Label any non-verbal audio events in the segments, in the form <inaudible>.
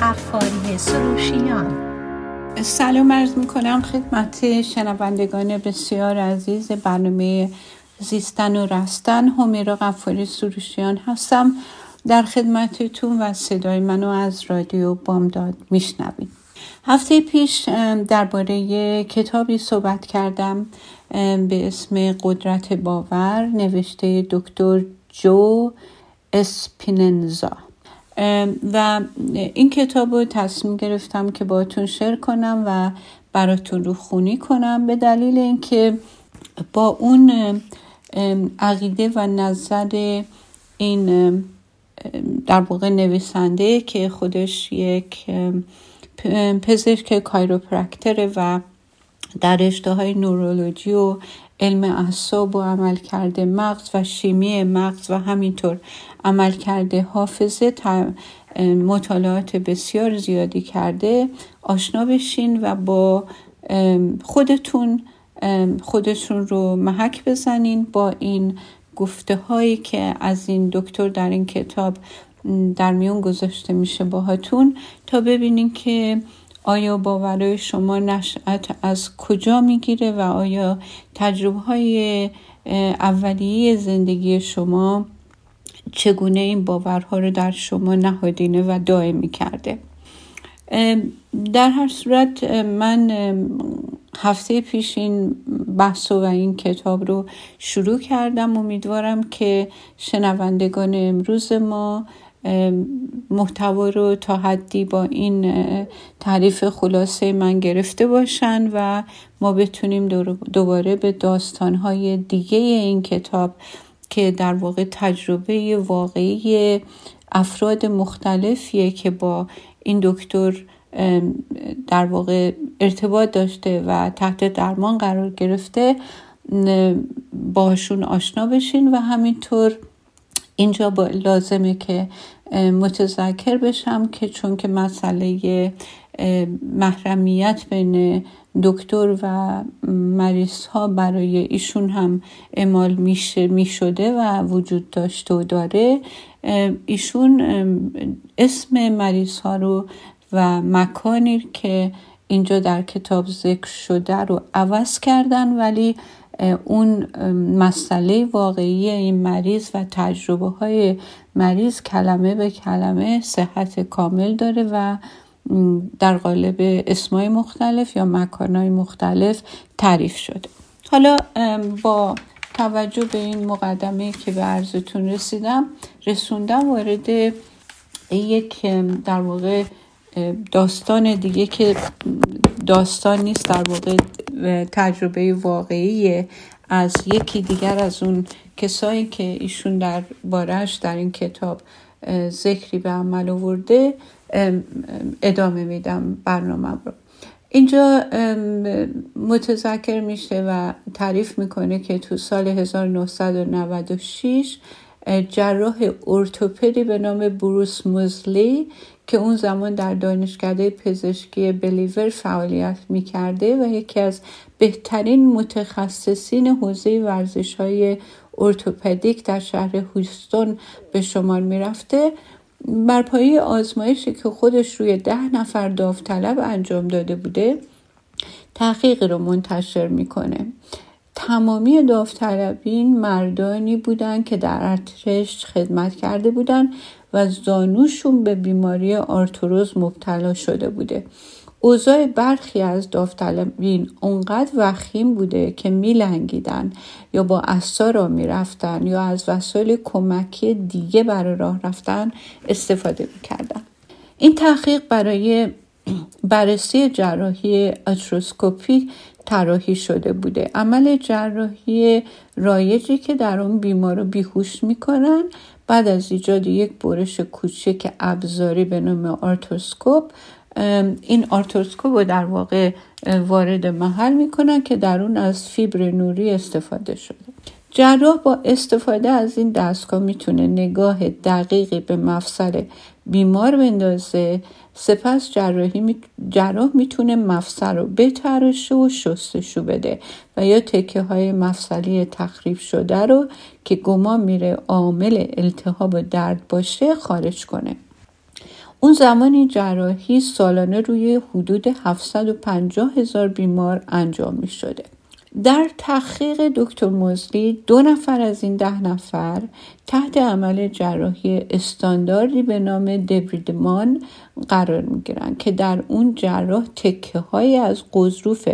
قفاری سروشیان. سلام عرض می کنم خدمت شنوندگان بسیار عزیز برنامه زیستن و رستن. همیرا قفاری سروشیان هستم. در خدمتتون و صدای منو از رادیو بامداد میشنوید. هفته پیش درباره کتابی صحبت کردم به اسم قدرت باور نوشته دکتر جو اسپیننزا. و این کتاب رو تصمیم گرفتم که باتون شیر کنم و براتون رو خونی کنم به دلیل اینکه با اون عقیده و نظر این در واقع نویسنده که خودش یک پزشک کایروپرکتره و در رشته نورولوژی و علم اعصاب و عملکرد مغز و شیمی مغز و همینطور. عملکرد حافظه مطالعات بسیار زیادی کرده آشنا بشین و با خودتون خودتون رو محک بزنین با این گفته هایی که از این دکتر در این کتاب در میون گذاشته میشه باهاتون تا ببینین که آیا باورهای شما نشأت از کجا می‌گیره و آیا تجربه های اولیه زندگی شما چگونه این باورها رو در شما نهادینه و دائمی کرده در هر صورت من هفته پیش این بحث و این کتاب رو شروع کردم. امیدوارم که شنوندگان امروز ما محتوا رو تا حدی با این تعریف خلاصه من گرفته باشن و ما بتونیم دوباره به داستانهای دیگه این کتاب که در واقع تجربه واقعی افراد مختلفیه که با این دکتر در واقع ارتباط داشته و تحت درمان قرار گرفته باشون آشنا بشین و همینطور اینجا با لازمه که متذکر بشم که چون که مسئله محرمیت بین دکتر و مریض ها برای ایشون هم اعمال میشه می‌شده و وجود داشته و داره. ایشون اسم مریض ها رو و مکانی که اینجا در کتاب ذکر شده رو عوض کردن ولی اون مسئله واقعی این مریض و تجربه های مریض کلمه به کلمه صحت کامل داره و در قالب اسمای مختلف یا مکانهای مختلف تعریف شده. حالا با توجه به این مقدمه که به عرضتون رسیدم رسوندم وارد یک در واقع داستان دیگه که داستان نیست در واقع تجربه واقعی از یکی دیگر از اون کسایی که ایشون در بارش در این کتاب ذکری به عمل آورده. ادامه میدم برنامه رو. اینجا متذکر میشه و تعریف می‌کنه که تو سال 1996 جراح ارتوپدی به نام بروس موزلی که اون زمان در دانشکده پزشکی بلیور فعالیت می‌کرده و یکی از بهترین متخصصین حوزه ورزش های ارتوپدیک در شهر هوستون به شمار می‌رفته. بر پایه آزمایشی که خودش روی ده نفر داوطلب انجام داده بوده تحقیق رو منتشر می‌کنه. تمامی داوطلبین مردانی بودند که در ارتش خدمت کرده بودند و زانوشون به بیماری آرتروز مبتلا شده بوده. اوضاع برخی از داوطلبین اونقدر وخیم بوده که میلنگیدن یا با اسا را می‌رفتن یا از وسایل کمکی دیگه برای راه رفتن استفاده می‌کردن. این تحقیق برای بررسی جراحی اتروسکوپی طراحی شده بوده. عمل جراحی رایجی که در اون بیمار رو بیهوش می‌کنن بعد از ایجاد یک برش کوچک ابزاری به نام آرتوسکوپ این آرتوسکوپ رو در واقع وارد محل می‌کنن که در اون از فیبر نوری استفاده شده. جراح با استفاده از این دستگاه می‌تونه نگاه دقیقی به مفصل بیمار بندازه. سپس جراحی جراح می‌تونه مفصل رو بتراشه و شستشو بده و یا تکه های مفصلی تخریب شده رو که گمان میره عامل التهاب و درد باشه خارج کنه. اون زمانی جراحی سالانه روی حدود 750 هزار بیمار انجام می شده. در تحقیق دکتر مزلی دو نفر از این ده نفر تحت عمل جراحی استانداردی به نام دوریدمان قرار می گیرن که در اون جراح تکه های از قضروف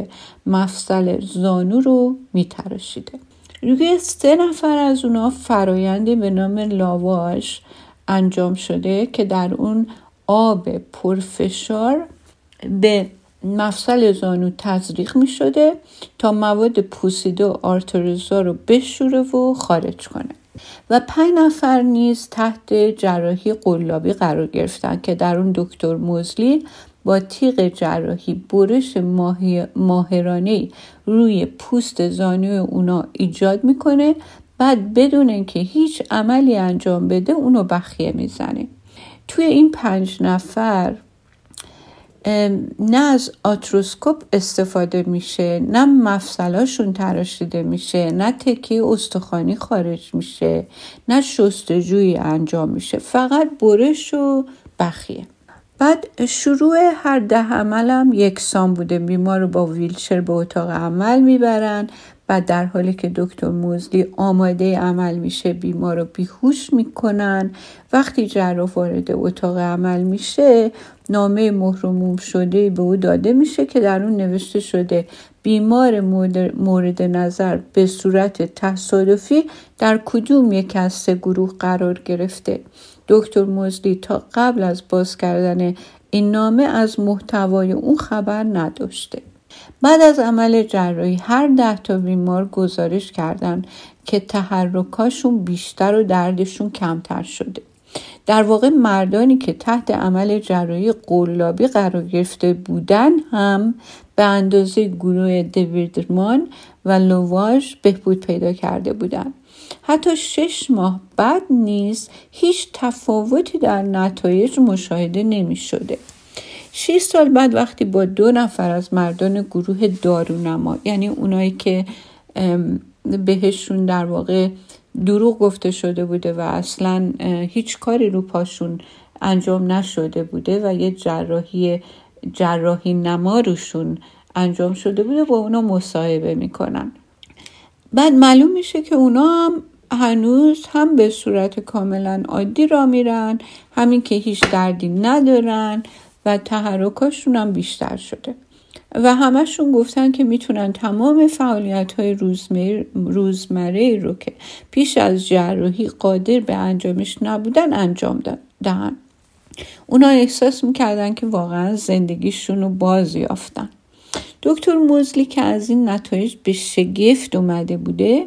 مفصل زانو رو می تراشیده. روی سه نفر از اونا فرایندی به نام لاواش انجام شده که در اون آب پرفشار به مفصل زانو تزریق می شده تا مواد پوسیده و آرتروزا رو بشوره و خارج کنه. و پنج نفر نیز تحت جراحی قلابی قرار گرفتن که در اون دکتر موزلی با تیغ جراحی برش ماهرانه روی پوست زانوی اونا ایجاد می‌کنه بعد بدون اینکه هیچ عملی انجام بده اونو بخیه می‌زنه. توی این پنج نفر نه از آتروسکوپ استفاده میشه نه مفصلاشون تراشیده میشه نه تکیه استخوانی خارج میشه نه شستجویی انجام میشه فقط برش و بخیه. بعد شروع هر ده عملم یکسان بوده بیمار رو با ویلچر به اتاق عمل می‌برن و در حالی که دکتر موزلی آماده عمل میشه بیمار رو بیهوش می‌کنن. وقتی جراح وارد اتاق عمل میشه نامه مهرموم شده به او داده میشه که در اون نوشته شده بیمار مورد نظر به صورت تصادفی در کدوم یک از سه گروه قرار گرفته. دکتر موزلی تا قبل از باز کردن این نامه از محتوای اون خبر نداشته. بعد از عمل جراحی هر ده تا بیمار گزارش کردن که تحرکاشون بیشتر و دردشون کمتر شده در واقع مردانی که تحت عمل جراحی قلابی قرار گرفته بودن هم به اندازه گروه دویدرمان و لواژ بهبود پیدا کرده بودند حتی شش ماه بعد نیز هیچ تفاوتی در نتایج مشاهده نمی شده. شش سال بعد وقتی با دو نفر از مردان گروه دارونما یعنی اونایی که بهشون در واقع دروغ گفته شده بوده و اصلا هیچ کاری رو پاشون انجام نشده بوده و یه جراحی جراحی نما روشون انجام شده بوده با اونا مصاحبه می‌کنن. بعد معلوم میشه که اونا هم هنوز هم به صورت کاملا عادی را میرن. همین که هیچ دردی ندارن. و تحرکاشون هم بیشتر شده. و همشون گفتن که می‌تونن تمام فعالیت های روزمره رو که پیش از جراحی قادر به انجامش نبودن انجام دهن. اونا احساس می‌کردن که واقعا زندگیشون رو باز یافتن دکتر موزلی که از این نتایج به شگفت اومده بوده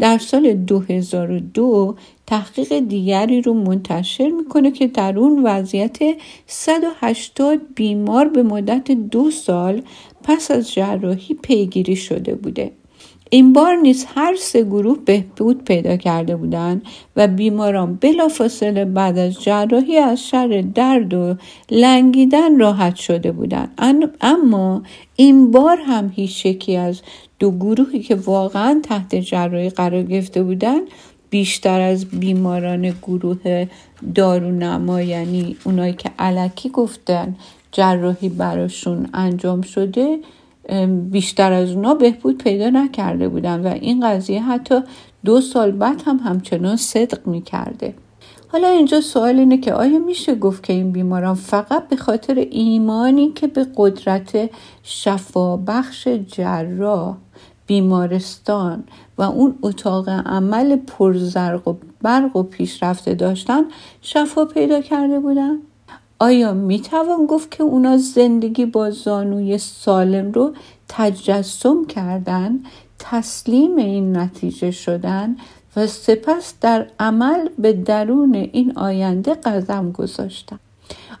در سال 2002 تحقیق دیگری رو منتشر می‌کنه که در اون وضعیت 180 بیمار به مدت دو سال پس از جراحی پیگیری شده بوده. این بار نیز هر سه گروه بهبود پیدا کرده بودند و بیماران بلافاصله بعد از جراحی از شر درد و لنگیدن راحت شده بودند. اما این بار هم هیچ یکی از دو گروهی که واقعا تحت جراحی قرار گرفته بودند بیشتر از بیماران گروه دارونما یعنی اونایی که علکی گفتن جراحی براشون انجام شده بیشتر از اونا بهبود پیدا نکرده بودن و این قضیه حتی دو سال بعد هم همچنان صدق می‌کرده. حالا اینجا سوال اینه که آیا میشه گفت که این بیماران فقط به خاطر ایمانی که به قدرت شفابخش جراح بیمارستان و اون اتاق عمل پرزرق و برق و پیشرفته داشتن شفا پیدا کرده بودن؟ آیا می‌توان گفت که اونا زندگی با زانوی سالم رو تجسم کردن تسلیم این نتیجه شدن و سپس در عمل به درون این آینده قدم گذاشتن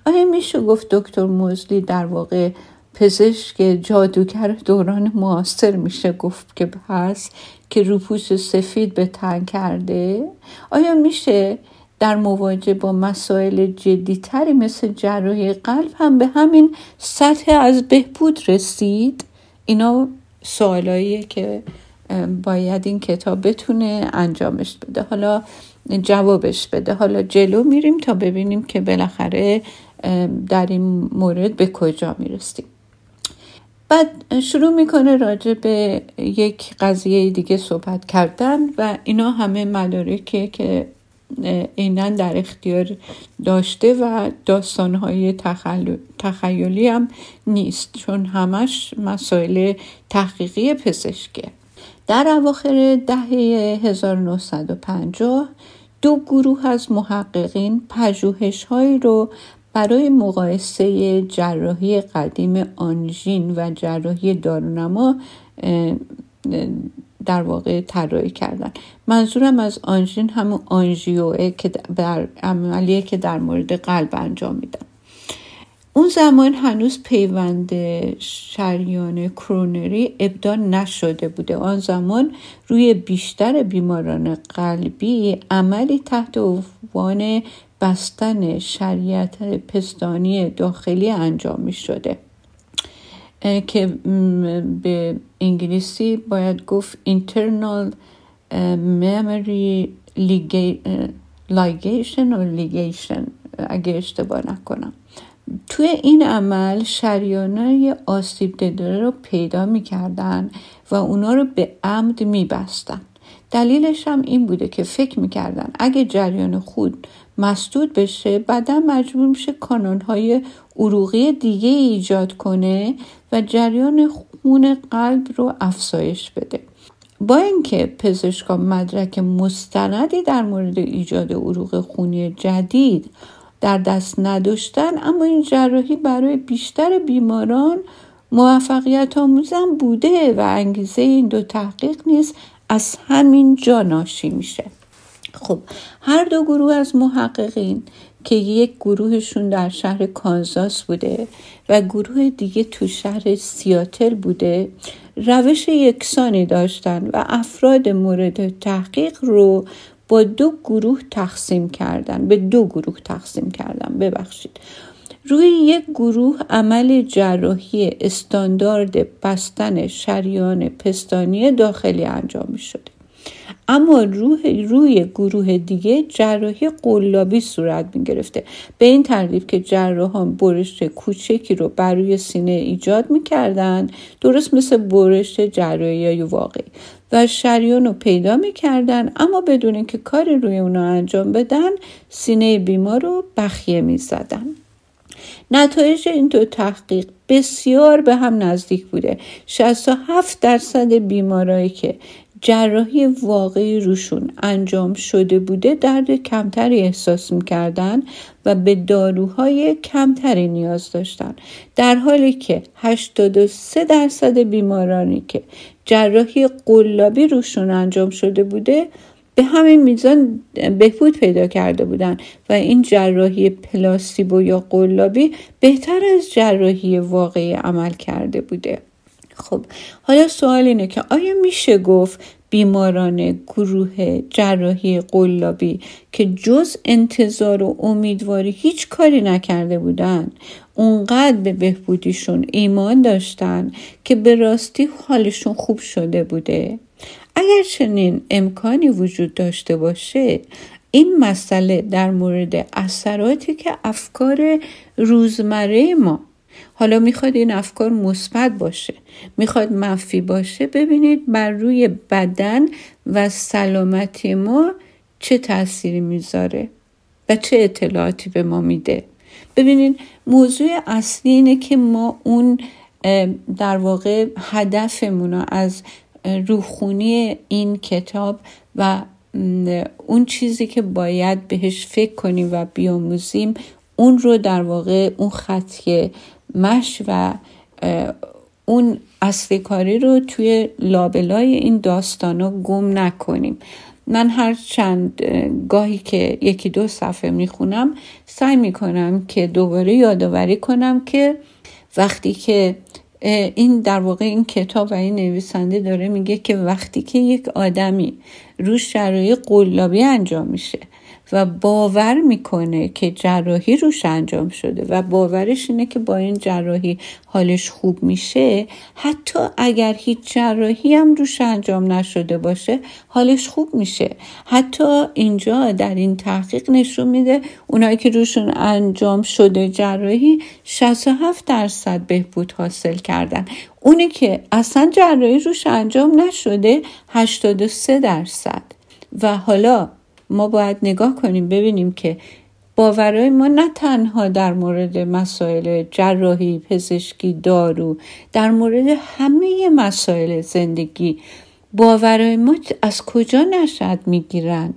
آیا میشه گفت دکتر موزلی در واقع پزشک جادوگر دوران معاصر میشه گفت که هست که روپوش سفید به تن کرده؟ آیا میشه در مواجه با مسائل جدیتری مثل جراحی قلب هم به همین سطح از بهبود رسید؟ اینا سوالاییه که باید این کتاب بتونه انجامش بده. حالا جوابش بده. حالا جلو میریم تا ببینیم که بالاخره در این مورد به کجا می‌رسیم. بعد شروع می‌کنه راجع به یک قضیه دیگه صحبت کردن و اینا همه مدارکه که عینا در اختیار داشته و داستانهای تخیلی هم نیست چون همش مسائل تحقیقی پزشکه. در اواخر دهه 1950 دو گروه از محققین پژوهش هایی رو برای مقایسه جراحی قدیم آنژین و جراحی دارونما در واقع طراحی کردن. منظورم از آنژین همون آنژیوه که در عملیه که در مورد قلب انجام میدن. اون زمان هنوز پیوند شریان کرونری ابدا نشده بوده. آن زمان روی بیشتر بیماران قلبی عملی تحت عنوان بستن شریعت پستانی داخلی انجام می شده. که به انگلیسی باید گفت internal memory ligation و ligation اگه اشتباه نکنم. توی این عمل شریانای آسیب دیده رو پیدا می‌کردن و اونا رو به عمد میبستن دلیلش هم این بوده که فکر می‌کردن اگه جریان خود مسدود بشه بعدا مجبور میشه کانونهای عروقی دیگه ایجاد کنه و جریان خون قلب رو افزایش بده. با اینکه پزشکان مدرک مستندی در مورد ایجاد عروق خونی جدید در دست نداشتن اما این جراحی برای بیشتر بیماران موفقیت آموزم بوده و انگیزه این دو تحقیق نیز از همین جا ناشی میشه. خب هر دو گروه از محققین که یک گروهشون در شهر کانزاس بوده و گروه دیگه تو شهر سیاتل بوده روش یکسانی داشتن و افراد مورد تحقیق رو با دو گروه تقسیم کردن. به دو گروه تقسیم کردن ببخشید. روی یک گروه عمل جراحی استاندارد بستن شریان پستانی داخلی انجام می شده اما روح روی گروه دیگه جراحی قلابی صورت می گرفته به این ترتیب که جراحان برش کوچکی رو بر روی سینه ایجاد می کردن درست مثل برش جراحی واقعی. و شریان رو پیدا می کردن اما بدون اینکه کاری روی اونا انجام بدن سینه بیمار رو بخیه می زدن. نتایج این دو تحقیق بسیار به هم نزدیک بوده. 67 درصد بیمارایی که جراحی واقعی روشون انجام شده بوده درد کمتری احساس می‌کردن و به داروهای کمتری نیاز داشتن. در حالی که 83 درصد بیمارانی که جراحی قلابی روشون انجام شده بوده به همین میزان بهبود پیدا کرده بودن و این جراحی پلاسیبو یا قلابی بهتر از جراحی واقعی عمل کرده بوده. خب حالا سوال اینه که آیا میشه گفت بیماران گروه جراحی قلابی که جز انتظار و امیدواری هیچ کاری نکرده بودن اونقدر به بهبودیشون ایمان داشتن که به راستی حالشون خوب شده بوده؟ اگر چنین امکانی وجود داشته باشه این مسئله در مورد اثراتی که افکار روزمره ما حالا می‌خواد این افکار مثبت باشه. می‌خواد منفی باشه. ببینید بر روی بدن و سلامتی ما چه تأثیری می‌ذاره و چه اطلاعاتی به ما میده. ببینید موضوع اصلی اینه که ما اون در واقع هدفمون از روخونی این کتاب و اون چیزی که باید بهش فکر کنیم و بیاموزیم اون رو در واقع اون خطی مش و اون اصلی کاری رو توی لابلای این داستانا گم نکنیم. من هر چند گاهی که یکی دو صفحه می‌خونم سعی می‌کنم که دوباره یادآوری کنم که وقتی که این در واقع این کتاب و این نویسنده داره میگه که وقتی که یک آدمی روش شرایط قلابی انجام میشه و باور می‌کنه که جراحی روش انجام شده و باورش اینه که با این جراحی حالش خوب میشه حتی اگر هیچ جراحی هم روش انجام نشده باشه حالش خوب میشه. حتی اینجا در این تحقیق نشون میده اونایی که روشون انجام شده جراحی 67 درصد بهبود حاصل کردن. اونی که اصلا جراحی روش انجام نشده 83 درصد. و حالا ما باید نگاه کنیم ببینیم که باورهای ما نه تنها در مورد مسائل جراحی پزشکی دارو در مورد همه مسائل زندگی باورهای ما از کجا نشد می‌گیرن؟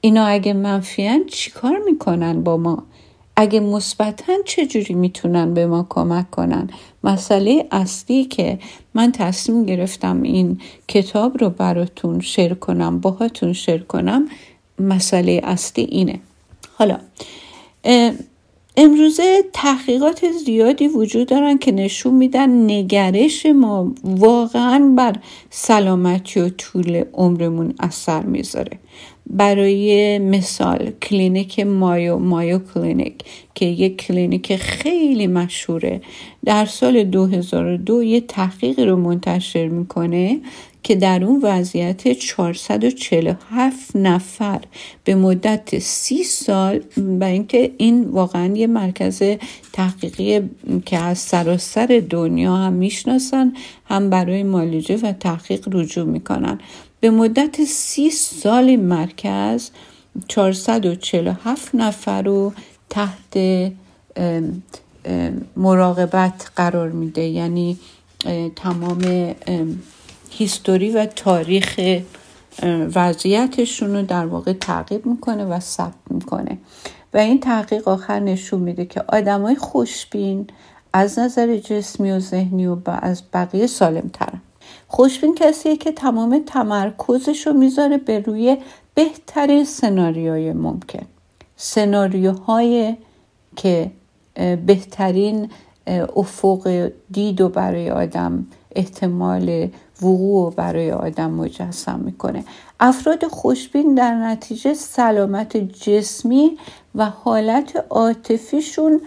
اینا اگه منفیان چیکار می‌کنن با ما؟ اگه مثبتا چجوری می‌تونن به ما کمک کنن؟ مسئله اصلی که من تصمیم گرفتم این کتاب رو براتون شیر کنم باهاتون شیر کنم مسئله اصلی اینه. حالا امروزه تحقیقات زیادی وجود دارن که نشون میدن نگرش ما واقعا بر سلامتی و طول عمرمون اثر می‌ذاره. برای مثال کلینیک Mayo Mayo Clinic که یک کلینیک خیلی مشهوره در سال 2002 یه تحقیق رو منتشر می‌کنه که در اون وضعیت 447 نفر به مدت سی سال و اینکه این واقعا یه مرکز تحقیقی که از سراسر دنیا هم می‌شناسن هم برای مالجه و تحقیق رجوع می‌کنن. به مدت سی سال مرکز 447 نفر رو تحت مراقبت قرار میده. یعنی تمام هیستوری و تاریخ وضعیتشون رو در واقع تعقیب می‌کنه و ثبت می‌کنه. و این تحقیق آخر نشون میده که آدمای خوشبین از نظر جسمی و ذهنی و از بقیه سالم ترن خوشبین کسیه که تمام تمرکزش رو می‌ذاره به روی بهترین سناریوی ممکن. سناریوهای که بهترین افق دید و برای آدم احتمال وقوع برای آدم مجسم می‌کنه. افراد خوشبین در نتیجه سلامت جسمی و حالت عاطفیشون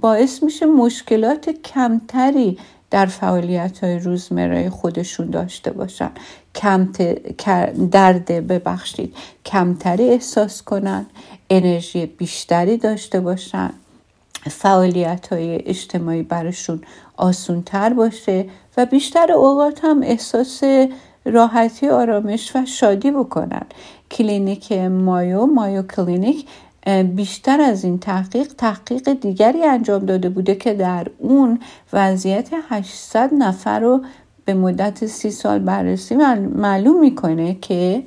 باعث میشه مشکلات کمتری در فعالیت های روزمره خودشون داشته باشن. کم درد ببخشید. کمتری احساس کنن. انرژی بیشتری داشته باشن. فعالیت های اجتماعی برشون آسون تر باشه و بیشتر اوقات هم احساس راحتی آرامش و شادی بکنن. کلینیک Mayo Mayo Clinic بیشتر از این تحقیق تحقیق دیگری انجام داده بوده که در اون وضعیت 800 نفر رو به مدت سی سال بررسی معلوم می‌کنه که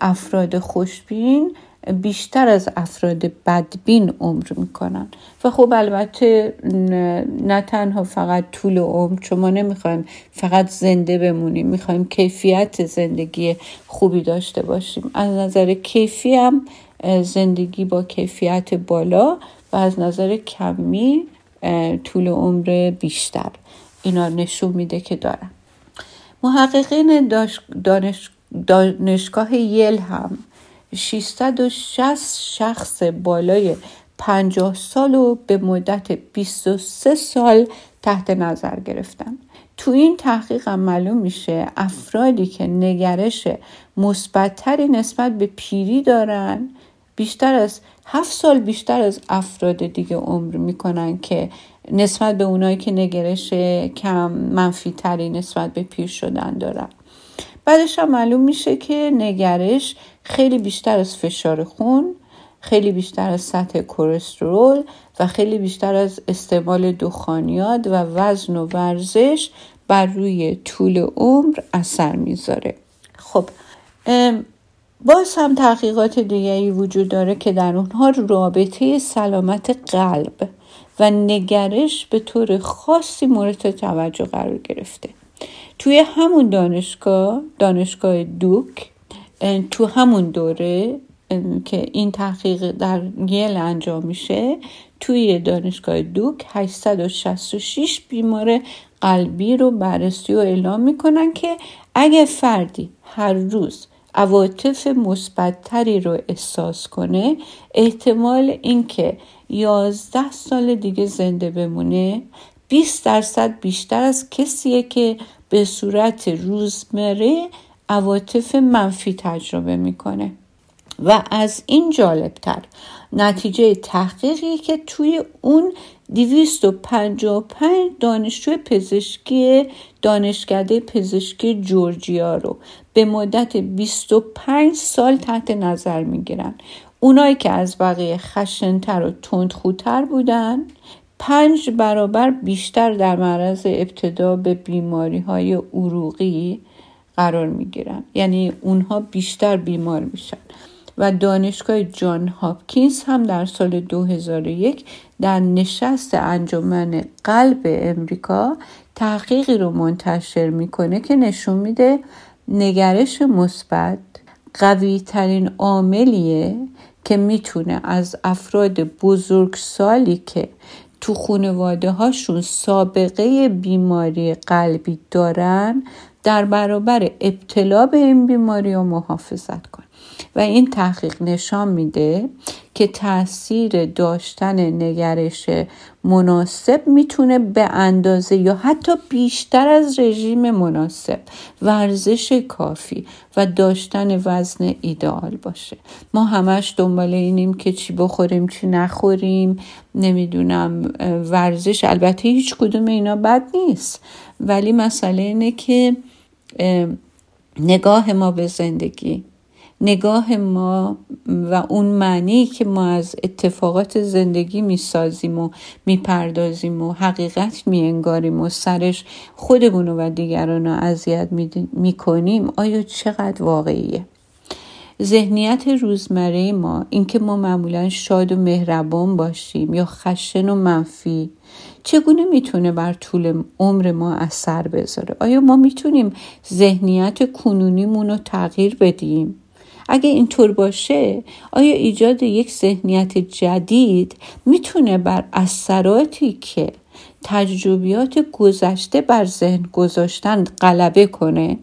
افراد خوشبین بیشتر از افراد بدبین عمر می‌کنن. و خب البته نه تنها فقط طول عمر چون ما نمی‌خوایم فقط زنده بمونیم می‌خوایم کیفیت زندگی خوبی داشته باشیم. از نظر کیفی هم زندگی با کیفیت بالا و از نظر کمی طول عمر بیشتر. اینا نشون میده که دارن. محققین دانش دانشگاه یل هم 660 شخص بالای 50 سال و به مدت 23 سال تحت نظر گرفتن. تو این تحقیق هم معلوم میشه افرادی که نگرش مثبتتری نسبت به پیری دارن بیشتر از هفت سال بیشتر از افراد دیگه عمر می‌کنن که نسبت به اونایی که نگرش کم منفی تری نسبت به پیر شدن دارن. بعدش هم معلوم میشه که نگرش خیلی بیشتر از فشار خون خیلی بیشتر از سطح کلسترول و خیلی بیشتر از استعمال دخانیات و وزن و ورزش بر روی طول عمر اثر می‌ذاره. خب باز هم تحقیقات دیگری وجود داره که در اونها رابطه سلامت قلب و نگرش به طور خاصی مورد توجه قرار گرفته. توی همون دانشگاه دانشگاه دوک تو همون دوره که این تحقیق در یل انجام میشه توی دانشگاه دوک 866 بیمار قلبی رو بررسی و اعلام می‌کنن که اگه فردی هر روز عواطف مثبتتری رو احساس کنه احتمال اینکه یازده سال دیگه زنده بمونه 20 درصد بیشتر از کسیه که به صورت روزمره عواطف منفی تجربه می‌کنه. و از این جالبتر نتیجه تحقیقی که توی اون 255 دانشجو پزشکی دانشکده پزشکی جورجیا رو به مدت 25 سال تحت نظر می‌گیرن. اونایی که از بقیه خشنتر و تندخوتر بودن پنج برابر بیشتر در معرض ابتدا به بیماری های عروقی قرار می گیرن. یعنی اونها بیشتر بیمار میشن و دانشگاه جان هاپکینز هم در سال 2001 در نشست انجمن قلب امریکا تحقیقی رو منتشر می‌کنه که نشون میده نگرش مثبت قوی ترین عاملیه که می‌تونه از افراد بزرگسالی که تو خانواده هاشون سابقه بیماری قلبی دارن در برابر ابتلا به این بیماری و محافظت کنه و این تحقیق نشان میده که تاثیر داشتن نگرش مناسب می‌تونه به اندازه یا حتی بیشتر از رژیم مناسب ورزش کافی و داشتن وزن ایدئال باشه. ما همش دنبال اینیم که چی بخوریم چی نخوریم نمی‌دونم ورزش البته هیچ کدوم اینا بد نیست. ولی مسئله اینه که نگاه ما به زندگی نگاه ما و اون معنی که ما از اتفاقات زندگی می‌سازیم و می‌پردازیم و حقیقت میانگاریم و سرش خودمون و دیگران رو اذیت می‌کنیم آیا چقدر واقعیه؟ ذهنیت روزمره ما اینکه ما معمولا شاد و مهربان باشیم یا خشن و منفی چگونه می‌تونه بر طول عمر ما اثر بذاره؟ آیا ما می‌تونیم ذهنیت کنونیمون رو تغییر بدیم؟ اگه اینطور باشه آیا ایجاد یک ذهنیت جدید می‌تونه بر اثراتی که تجربیات گذشته بر ذهن گذاشتن غلبه کنه؟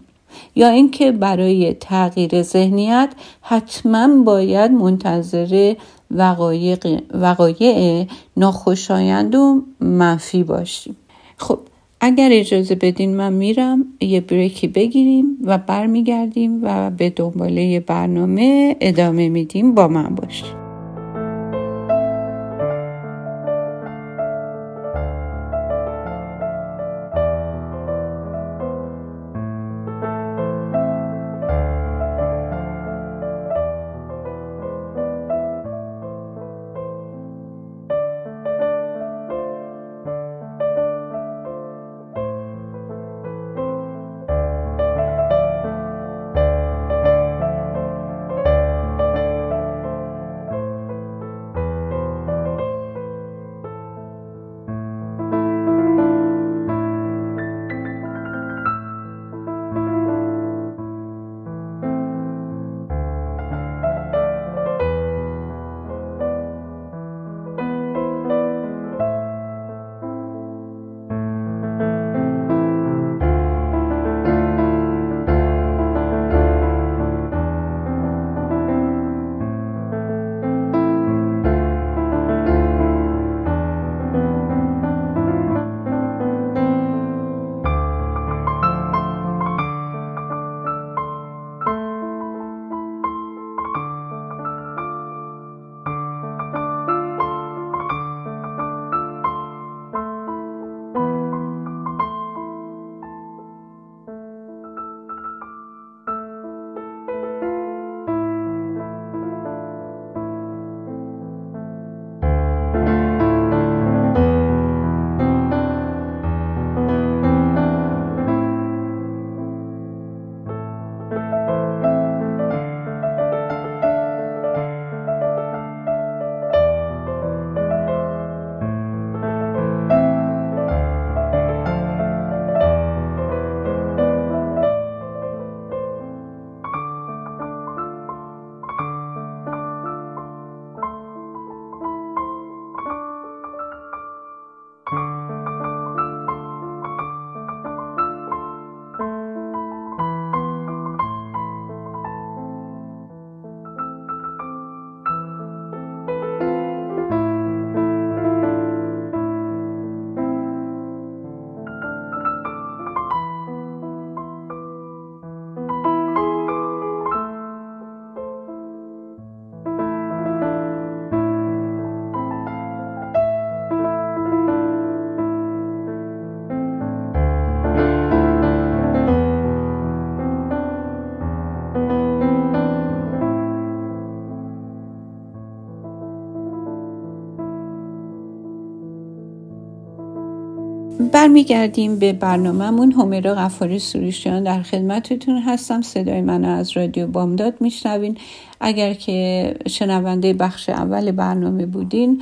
یا اینکه برای تغییر ذهنیت حتما باید منتظر وقایع, وقایع ناخوشایند و منفی باشیم؟ خب اگر اجازه بدین من میرم یه بریکی بگیریم و برمیگردیم و به دنباله برنامه ادامه میدیم با من باشیم برمیگردیم به برنامهمون. همیرا غفاری سروشیان در خدمتتون هستم. صدای من از رادیو بامداد میشنوین. اگر که شنونده بخش اول برنامه بودین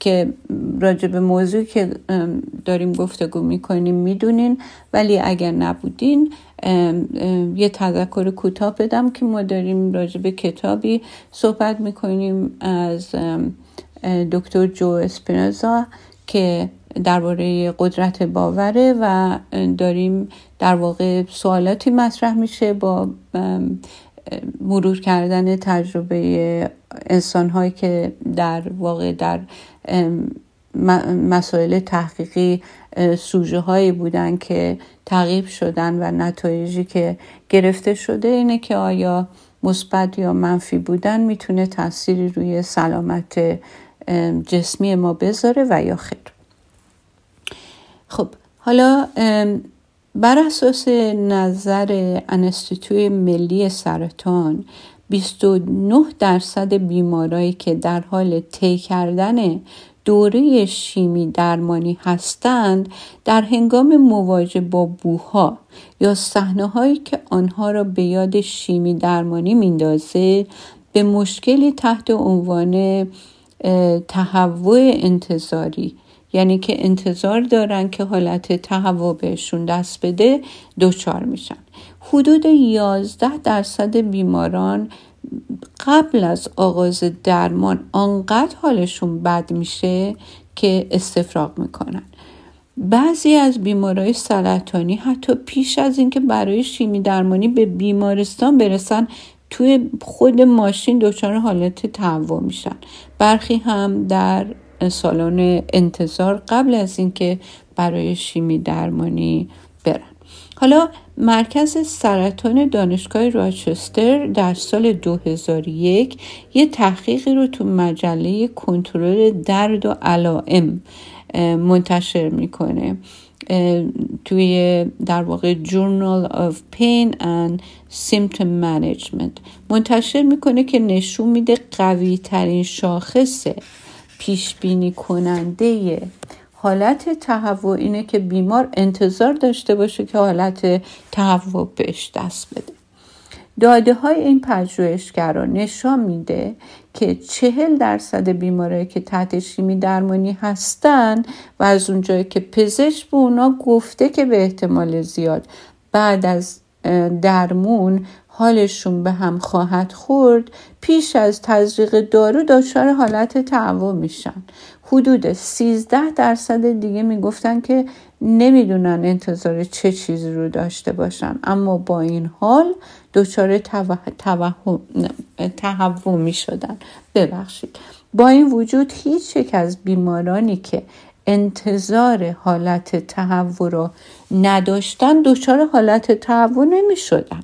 که راجع به موضوعی که داریم گفتگو می‌کنیم می‌دونین. ولی اگر نبودین یه تذکر کوتاه بدم که ما داریم راجع به کتابی صحبت می‌کنیم از دکتر جو اسپینوزا که درباره قدرت باوره و داریم در واقع سوالاتی مطرح میشه با مرور کردن تجربه انسان هایی که در واقع در مسائل تحقیقی سوژه هایی بودن که تعقیب شدن و نتایجی که گرفته شده اینه که آیا مثبت یا منفی بودن می‌تونه تاثیری روی سلامت جسمی ما بذاره و یا خیر. خب حالا بر اساس نظر انستیتوی ملی سرطان 29 درصد بیمارایی که در حال طی کردن دوره شیمی درمانی هستند در هنگام مواجه با بوها یا صحنه هایی که آنها را به یاد شیمی درمانی میندازه به مشکلی تحت عنوان تهوع انتظاری. یعنی که انتظار دارن که حالت تهوع بهشون دست بده دچار میشن. حدود 11 درصد بیماران قبل از آغاز درمان آنقدر حالشون بد میشه که استفراغ می‌کنن. بعضی از بیمارای سرطانی حتی پیش از اینکه برای شیمی درمانی به بیمارستان برسن توی خود ماشین دچار حالت تهوع میشن. برخی هم در سالن انتظار قبل از اینکه برای شیمی درمانی برن. حالا مرکز سرطان دانشگاه راچستر در سال 2001 یه تحقیقی رو تو مجله کنترل درد و علائم منتشر می‌کنه. توی در واقع Journal of Pain and Symptom Management. منتشر می‌کنه که نشون میده قوی ترین شاخص پیش بینی کننده حالت تهوع اینه که بیمار انتظار داشته باشه که حالت تهوع بهش دست بده. داده های این پژوهشگران نشان میده که چهل درصد بیمارایی که تحت شیمی درمانی هستن و از اونجایی که پزشک به اونا گفته که به احتمال زیاد بعد از درمون حالشون به هم خواهد خورد پیش از تزریق دارو دچار حالت تعوع میشن. حدود 13 درصد دیگه می‌گفتن که نمی‌دونن انتظار چه چیزی رو داشته باشن. اما با این حال دچار تهوع می شدن. ببخشید. با این وجود هیچ یک از بیمارانی که انتظار حالت تهوع را نداشتن دچار حالت تهوع نمی شدن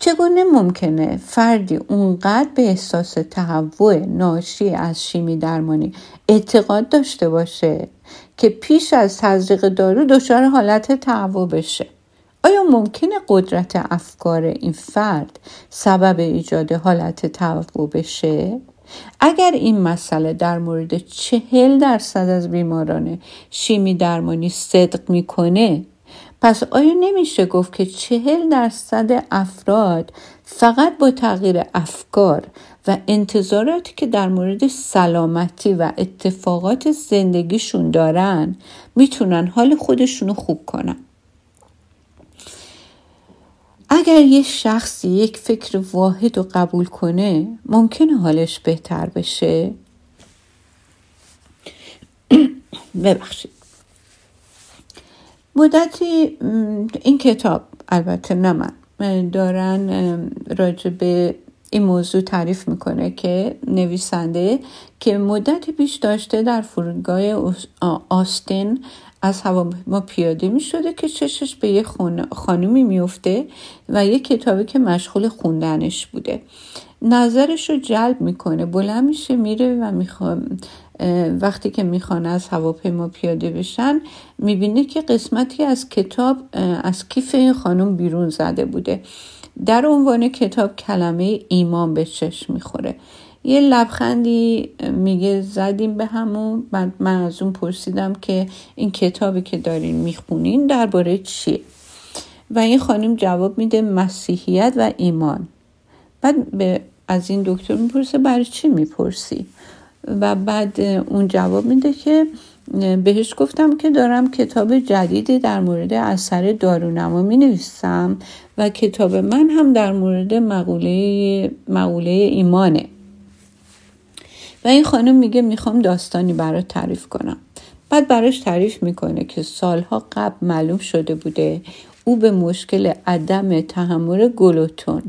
چگونه ممکنه فردی اونقدر به احساس تهوع ناشی از شیمی درمانی اعتقاد داشته باشه که پیش از تزریق دارو دچار حالت تهوع بشه؟ آیا ممکنه قدرت افکار این فرد سبب ایجاد حالت تهوع بشه؟ اگر این مسئله در مورد چهل درصد از بیماران شیمی درمانی صدق می‌کنه پس آیا نمیشه گفت که چهل درصد افراد فقط با تغییر افکار و انتظاراتی که در مورد سلامتی و اتفاقات زندگیشون دارن می‌تونن حال خودشونو خوب کنن؟ اگر یه شخصی یک فکر واحد رو قبول کنه ممکنه حالش بهتر بشه؟ <clears throat> ببخشید. مدتی این کتاب البته نه من دارن راجع به این موضوع تعریف می‌کنه که نویسنده که مدتی پیش داشته در فرودگاه آستین از هواپیما پیاده می شده که چشش به یه خانومی میفته و یه کتابی که مشغول خوندنش بوده. نظرش رو جلب می‌کنه بلند میشه میره و می‌خواد وقتی که می‌خوان از هواپیما پیاده بشن می‌بینه که قسمتی از کتاب از کیف این خانم بیرون زده بوده. در عنوان کتاب کلمه ایمان به چشم می‌خوره. یه لبخندی میگه زدیم به همون. بعد من از اون پرسیدم که این کتابی که دارین می‌خونین درباره چیه؟ و این خانم جواب میده مسیحیت و ایمان. بعد به از این دکتر می‌پرسه برای چی می‌پرسی؟ و بعد اون جواب میده که بهش گفتم که دارم کتاب جدیدی در مورد اثر دارونما می نویسم و کتاب من هم در مورد مقوله, مقوله ایمانه. و این خانم میگه می‌خوام داستانی برای تعریف کنم. بعد براش تعریف می‌کنه که سالها قبل معلوم شده بوده او به مشکل عدم تحمل گلوتون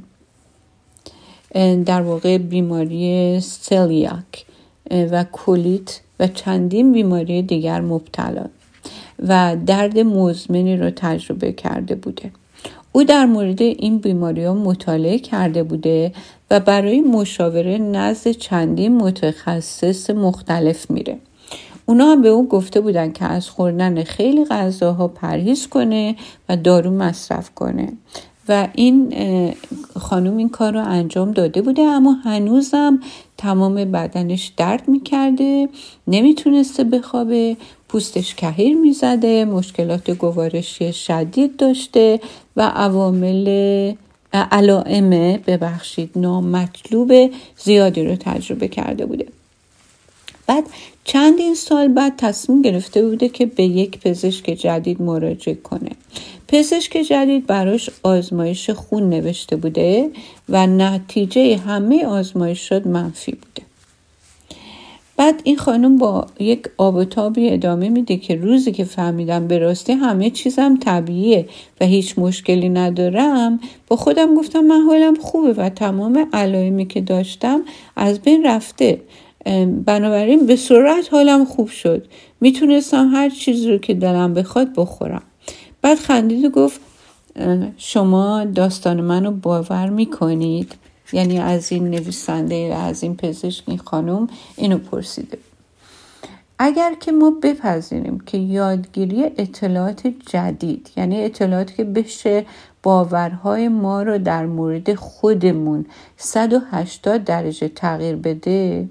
در واقع بیماری سلیاک. و کولیت و چندین بیماری دیگر مبتلا و درد مزمنی رو تجربه کرده بوده. او در مورد این بیماری ها مطالعه کرده بوده و برای مشاوره نزد چندین متخصص مختلف میره. اونا هم به او گفته بودن که از خوردن خیلی غذاها پرهیز کنه و دارو مصرف کنه. و این خانم این کار رو انجام داده بوده اما هنوزم تمام بدنش درد می‌کرده نمی‌تونسته بخوابه پوستش کهیر می‌زده مشکلات گوارشی شدید داشته و عوامل علائم ببخشید نامطلوب زیادی رو تجربه کرده بوده. بعد چندین سال بعد تصمیم گرفته بوده که به یک پزشک جدید مراجعه کنه. پزشک جدید براش آزمایش خون نوشته بوده و نتیجه همه آزمایشات منفی بوده. بعد این خانم با یک آب و تابی ادامه میده که روزی که فهمیدم به راستی همه چیزم طبیعیه و هیچ مشکلی ندارم با خودم گفتم من حالم خوبه و تمام علائمی که داشتم از بین رفته. بنابراین به سرعت حالم خوب شد. می‌تونستم هر چیزی رو که دلم بخواد بخورم. بعد خندید و گفت شما داستان منو باور می‌کنید؟ یعنی از این نویسنده از این پزشک این خانم اینو پرسیده. اگر که ما بپذیریم که یادگیری اطلاعات جدید یعنی اطلاعاتی که بشه باورهای ما رو در مورد خودمون 180 درجه تغییر بده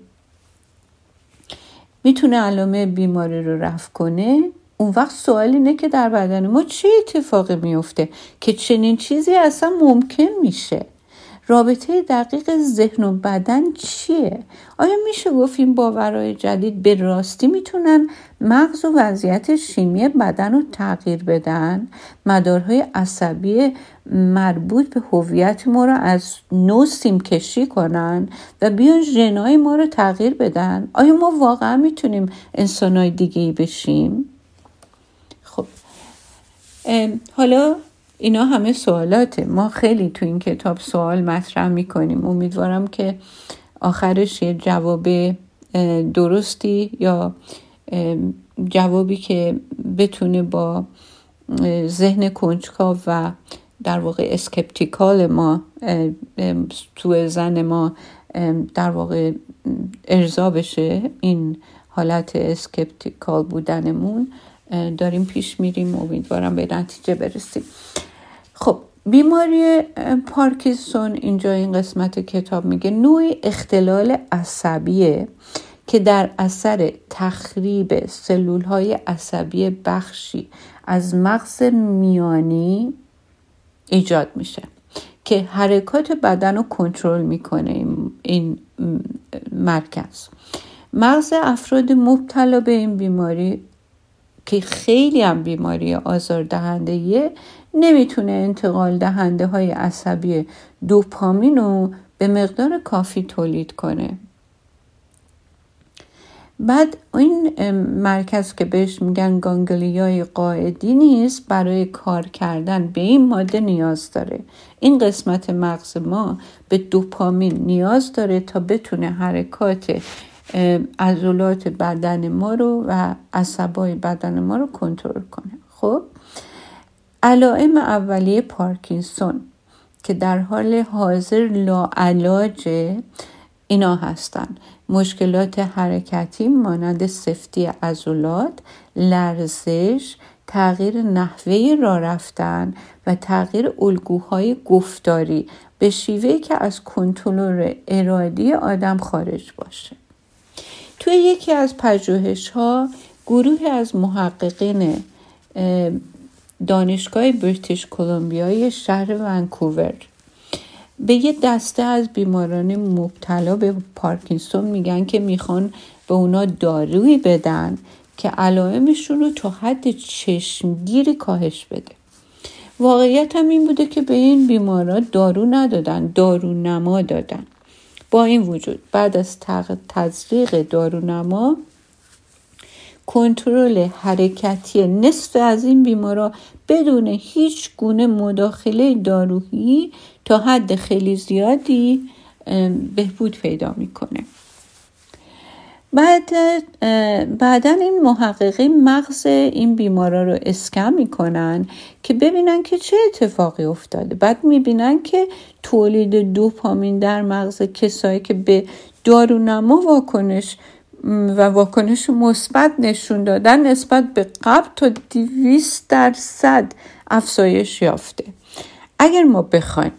می‌تونه علامه بیماری رو رفع کنه. اون وقت سوال اینه که در بدن ما چه اتفاقی میفته که چنین چیزی اصلا ممکن میشه رابطه دقیق ذهن و بدن چیه؟ آیا میشه گفت این باورهای جدید به راستی می‌تونن مغز و وضعیت شیمی بدن رو تغییر بدن؟ مدارهای عصبی مربوط به هویت ما رو از نو سیم کشی کنن و بیان ژنای ما رو تغییر بدن؟ آیا ما واقعا می‌تونیم انسانهای دیگه بشیم؟ حالا اینا همه سوالاته. ما خیلی تو این کتاب سوال مطرح می‌کنیم. امیدوارم که آخرش یه جواب درستی یا جوابی که بتونه با ذهن کنجکاو و در واقع skeptical ما تو ذهن ما در واقع ارضا بشه. این حالت skeptical بودنمون. داریم پیش میریم امیدوارم به نتیجه برسیم. خب بیماری پارکینسون اینجا این قسمت کتاب میگه نوعی اختلال عصبیه که در اثر تخریب سلول های عصبی بخشی از مغز میانی ایجاد میشه که حرکات بدن رو کنترل می‌کنه این مرکز. مغز افراد مبتلا به این بیماری که خیلی هم بیماری آزاردهنده نمی‌تونه انتقال دهنده های عصبی دوپامین رو به مقدار کافی تولید کنه. بعد این مرکز که بهش میگن گانگلیای قاعدی نیست برای کار کردن به این ماده نیاز داره. این قسمت مغز ما به دوپامین نیاز داره تا بتونه حرکات عضلات بدن ما رو و عصبای بدن ما رو کنترل کنه. خب؟ علائم اولیه پارکینسون که در حال حاضر لاعلاج اینا هستند مشکلات حرکتی مانند سفتی عضلات لرزش تغییر نحوه را رفتن و تغییر الگوهای گفتاری به شیوهی که از کنترل ارادی آدم خارج باشه. توی یکی از پژوهش ها گروهی از محققین دانشگاه بریتیش کلمبیای شهر ونکوور به یه دسته از بیماران مبتلا به پارکینسون میگن که می‌خوان به اونا دارویی بدن که علائمشون رو تا حد چشمگیری کاهش بده. واقعیت هم این بوده که به این بیمارا دارو ندادن دارو نما دادن. با این وجود بعد از تزریق دارونما کنترل حرکتی نصف از این بیمارا بدون هیچ گونه مداخله دارویی تا حد خیلی زیادی بهبود پیدا می‌کنه. بعد بعدا این محققین مغز این بیمارا رو اسکم می‌کنن که ببینن که چه اتفاقی افتاده. بعد می‌بینن که تولید دوپامین در مغز کسایی که به دارونما واکنش و واکنش مثبت نشون دادن نسبت به قبل تا 200 درصد افزایش یافته. اگر ما بخوایم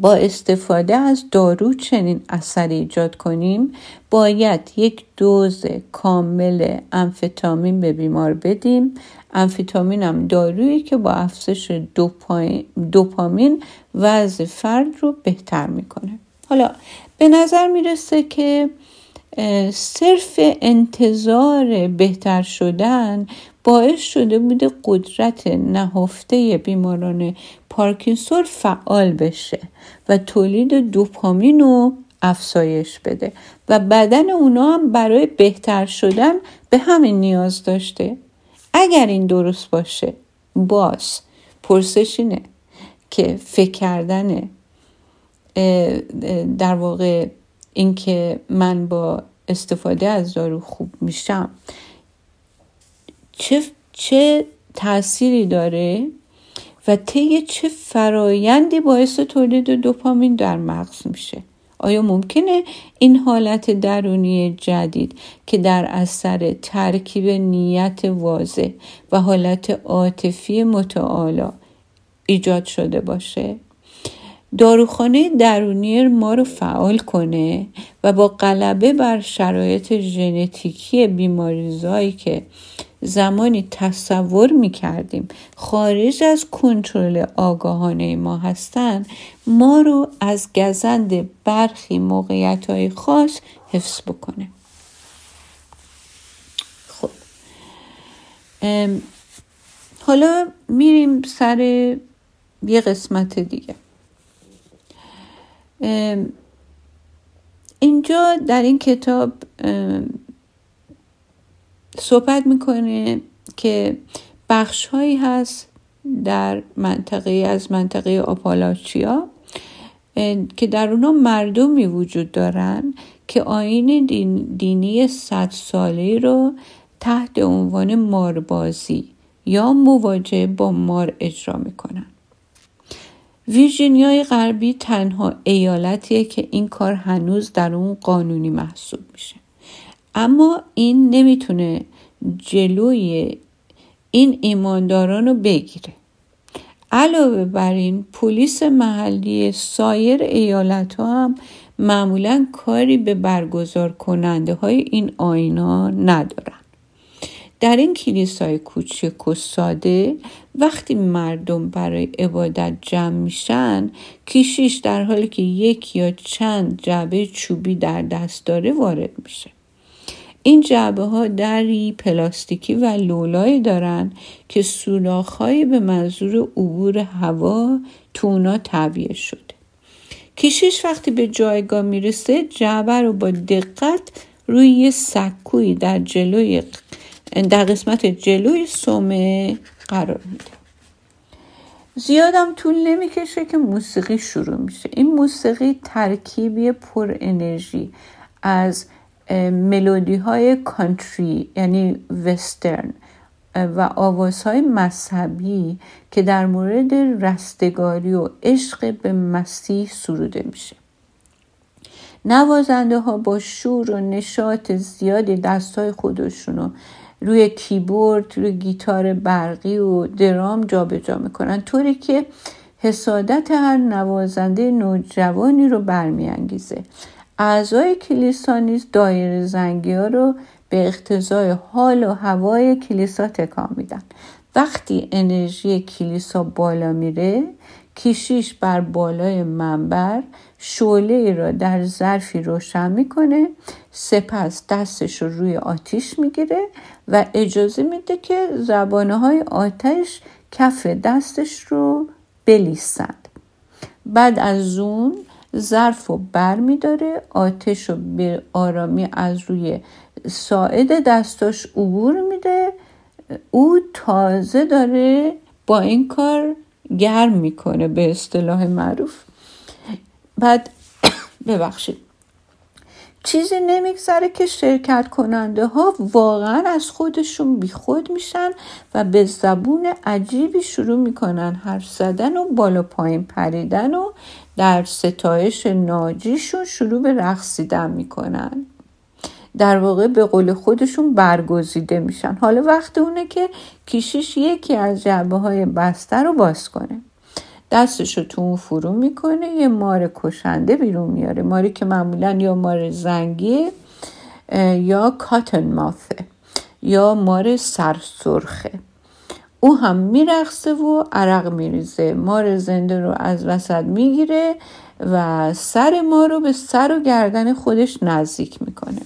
با استفاده از دارو چنین اثری ایجاد کنیم باید یک دوز کامل انفتامین به بیمار بدیم. انفتامین هم دارویی که با افزایش دوپامین وضع فرد رو بهتر می‌کنه. حالا به نظر می‌رسه که صرف انتظار بهتر شدن باعث شده بوده قدرت نهفته بیماران پارکینسون فعال بشه و تولید دوپامین رو افزایش بده و بدن اونا هم برای بهتر شدن به همین نیاز داشته. اگر این درست باشه باز پرسش اینه که فکر کردن در واقع اینکه من با استفاده از دارو خوب میشم. چه, چه تأثیری داره و طی چه فرایندی باعث تولید دوپامین در مغز میشه؟ آیا ممکنه این حالت درونی جدید که در اثر ترکیب نیت واضح و حالت عاطفی متعالا ایجاد شده باشه؟ داروخانه درونی ما رو فعال کنه و با غلبه بر شرایط ژنتیکی بیماریزایی که زمانی تصور می کردیم خارج از کنترل آگاهانه ما هستند ما رو از گزند برخی موقعیت های خاص حفظ بکنه. خب. حالا میریم سر یه قسمت دیگه. اینجا در این کتاب صحبت می‌کنه که بخش هایی هست در منطقه از منطقه آپالاچیا که در اونا مردمی وجود دارن که آین دینی صد ساله رو تحت عنوان ماربازی یا مواجه با مار اجرا می‌کنن. ویرجینیای غربی تنها ایالتیه که این کار هنوز در اون قانونی محسوب میشه. اما این نمی‌تونه جلوی این ایمانداران رو بگیره. علاوه بر این پلیس محلی سایر ایالت ها هم معمولا کاری به برگزار کننده های این آینا ندارن. در این کلیسای کوچک و ساده وقتی مردم برای عبادت جمع میشن کیشیش در حالی که یک یا چند جعبه چوبی در دست داره وارد میشه. این جعبه ها دری پلاستیکی و لولایی دارن که سوراخهایی به منظور عبور هوا تو اونا شده. کشیش وقتی به جایگاه می‌رسه جعبه رو با دقت روی یه سکوی در جلوی در قسمت جلوی سومه قرار میده. زیادم طول نمی‌کشه که موسیقی شروع میشه. این موسیقی ترکیبی پر انرژی از ملودی های کانتری یعنی وسترن و آوازهای مذهبی که در مورد رستگاری و عشق به مسیح سروده میشه. نوازنده ها با شور و نشاط زیادی دستای خودشون رو روی کیبورد روی گیتار برقی و درام جابجا می‌کنن. طوری که حسادت هر نوازنده نوجوانی رو برمیانگیزه. اعضای کلیسا نیز دایر زنگی ها رو به اقتضای حال و هوای کلیسا تکان میدن. وقتی انرژی کلیسا بالا میره کشیش بر بالای منبر شعله را در ظرفی روشن می‌کنه سپس دستش رو روی آتیش می‌گیره و اجازه میده که زبانه های آتش کف دستش رو بلیسند بعد از اون ظرف رو بر میداره آتش رو به آرامی از روی ساعد دستاش عبور میده. او تازه داره با این کار گرم می‌کنه به اصطلاح معروف. بعد <coughs> ببخشید. چیزی نمیگذره که شرکت کننده ها واقعا از خودشون بیخود میشن و به زبون عجیبی شروع می‌کنن حرف زدن و بالا پایین پریدن و در ستایش ناجیشون شروع به رقصیدن می‌کنن. در واقع به قول خودشون برگزیده میشن. حالا وقت اونه که کیشیش یکی از جعبه های بسته رو باز کنه. دستش رو تو اون فرو می‌کنه یه مار کشنده بیرون میاره. ماری که معمولا یا مار زنگی یا کاتن ماثه یا مار سرسرخه. او هم میرقصه و عرق میریزه. مار زنده رو از وسط می‌گیره و سر ما رو به سر و گردن خودش نزدیک می‌کنه.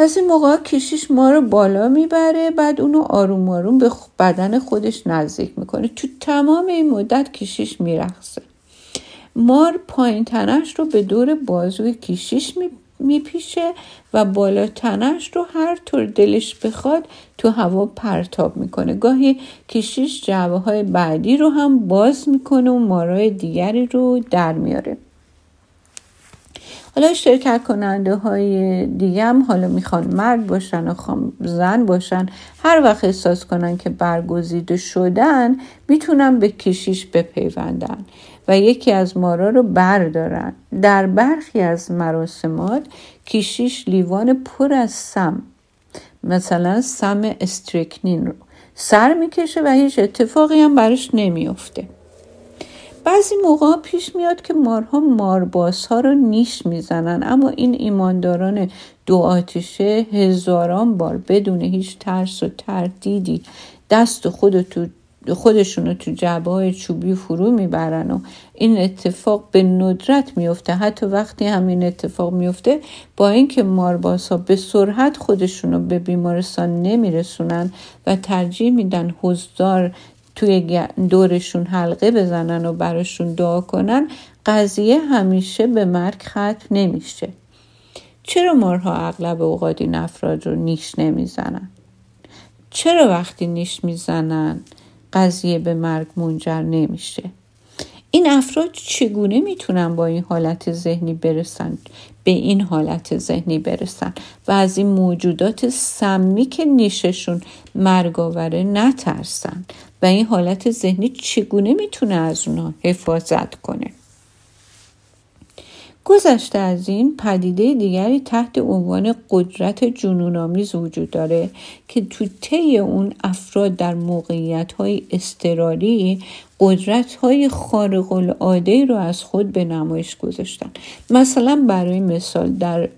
از این موقع کشیش ما رو بالا می‌بره بعد اونو آروم آروم به بدن خودش نزدیک می‌کنه. تو تمام این مدت کشیش میرخصه مار پایین تنش رو به دور بازوی کشیش میپیشه و بالا تنش رو هر طور دلش بخواد تو هوا پرتاب می‌کنه. گاهی کشیش جعبه های بعدی رو هم باز می‌کنه و مارای دیگری رو در میاره. حالا شرکت کننده های دیگه هم حالا می‌خوان مرد باشن و زن باشن هر وقت احساس کنن که برگزیده شدن می‌تونن به کشیش بپیوندن و یکی از مارا رو بردارن. در برخی از مراسمات کشیش لیوان پر از سم مثلا سم استریکنین رو سر می‌کشه و هیچ اتفاقی هم براش نمیافته. بعضی موقع پیش میاد که مارها مارباسها رو نیش می‌زنن. اما این ایمانداران دو آتیشه هزاران بار بدون هیچ ترس و تردیدی دست خود تو خودشون رو تو جعبه های چوبی فرو می‌برن و این اتفاق به ندرت میفته حتی وقتی همین اتفاق میفته با اینکه مارباس ها به سرعت خودشون رو به بیمارستان نمیرسونن و ترجیح میدن حضدار توی دورشون حلقه بزنن و براشون دعا کنن قضیه همیشه به مرگ ختم نمیشه. چرا مارها اغلب اوقات این افراد رو نیش نمی‌زنن؟ چرا وقتی نیش می‌زنن قضیه به مرگ منجر نمیشه؟ این افراد چگونه می‌تونن با این حالت ذهنی برسن؟ به این حالت ذهنی برسن و از این موجودات سمی که نیششون مرگاوره نترسن؟ و این حالت ذهنی چگونه می‌تونه از اونا حفاظت کنه؟ گذشته از این پدیده دیگری تحت عنوان قدرت جنونآمیز وجود داره که تو طی اون افراد در موقعیت های استراری قدرت های خارق العاده رو از خود به نمایش گذاشتن. مثلا برای مثال در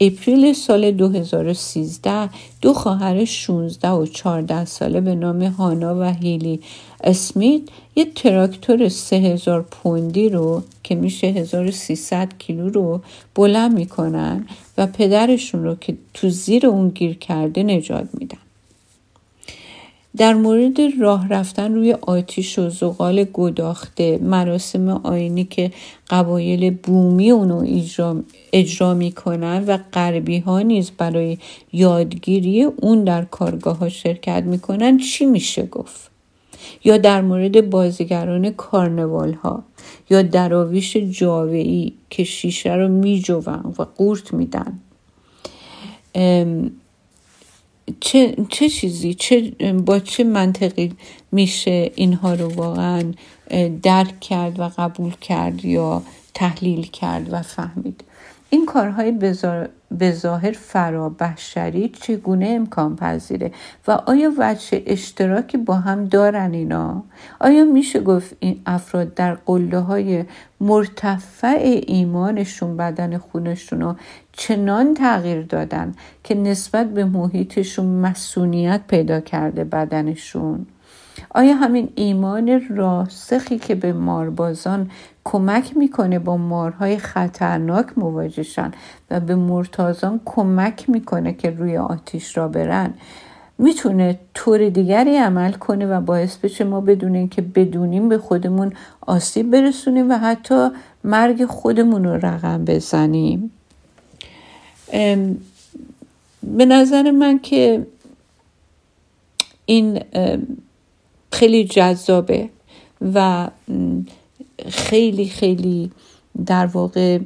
اپریل سال 2013 دو خواهر 16 و 14 ساله به نام هانا و هیلی اسمیت یه تراکتور 3000 پوندی رو که میشه 1300 کیلو رو بلند می‌کنن و پدرشون رو که تو زیر اون گیر کرده نجات میدن. در مورد راه رفتن روی آتیش و زغال گداخته مراسم آینی که قبایل بومی اونو اجرا, اجرا می‌کنن و غربی ها نیز برای یادگیری اون در کارگاه ها شرکت می‌کنن چی میشه گفت؟ یا در مورد بازیگران کارنوال ها یا دراویش جاوهی که شیشه رو میجوون و قورت میدن. چه, چه چیزی؟ چه با چه منطقی میشه اینها رو واقعا درک کرد و قبول کرد یا تحلیل کرد و فهمید؟ این کارهای به ظاهر فرابشری چگونه امکان پذیره؟ و آیا وجه اشتراکی با هم دارن اینا؟ آیا میشه گفت این افراد در قله های مرتفع ایمانشون بدن خونشون رو چنان تغییر دادن که نسبت به محیطشون مسئولیت پیدا کرده بدنشون. آیا همین ایمان راسخی که به ماربازان کمک می‌کنه با مارهای خطرناک مواجهشن و به مرتازان کمک می‌کنه که روی آتیش را برن می‌تونه طور دیگری عمل کنه و باعث بشه ما بدونیم که بدونیم به خودمون آسیب برسونیم و حتی مرگ خودمون رو رقم بزنیم؟ به نظر من که این خیلی جذابه و خیلی خیلی در واقع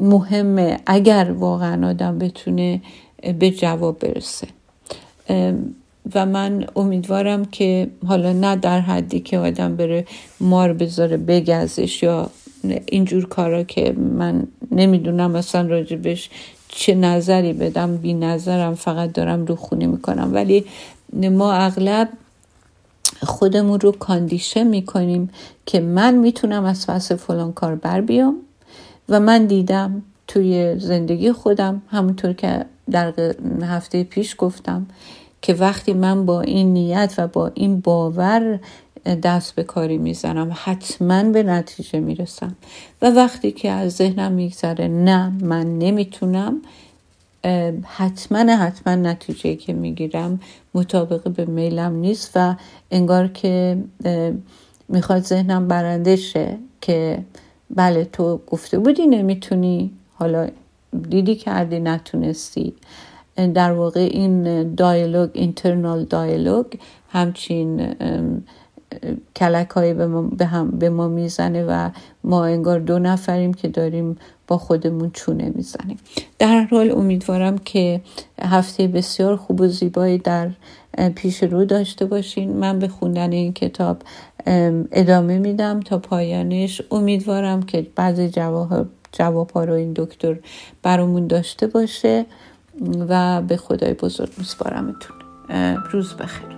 مهمه اگر واقعا آدم بتونه به جواب برسه. و من امیدوارم که حالا نه در حدی که آدم بره مار بذاره بگزش یا اینجور کارا که من نمی‌دونم اصلا راجبش چه نظری بدم بی نظرم فقط دارم رو خونی می‌کنم. ولی ما اغلب خودمون رو کاندیشن می‌کنیم که من می‌تونم از پس فلان کار بر بیام و من دیدم توی زندگی خودم همونطور که در هفته پیش گفتم که وقتی من با این نیت و با این باور دست به کاری می‌زنم. حتما به نتیجه می‌رسم. و وقتی که از ذهنم میگذره نه من نمی‌تونم حتما حتما نتیجه که می‌گیرم مطابق به میلم نیست و انگار که می‌خواد ذهنم برنده شه که بله تو گفته بودی نمی‌تونی حالا دیدی کردی نتونستی. در واقع این دایلوگ اینترنال دایلوگ همچین کلک به ما, به, هم به ما می‌زنه و ما انگار دو نفریم که داریم با خودمون چونه می‌زنیم. در حال امیدوارم که هفته بسیار خوب و زیبایی در پیش رو داشته باشین. من به خوندن این کتاب ادامه میدم تا پایانش. امیدوارم که بعضی جواب جواب ها رو این دکتر برامون داشته باشه و به خدای بزرگ میسپارمتون. روز بخیر.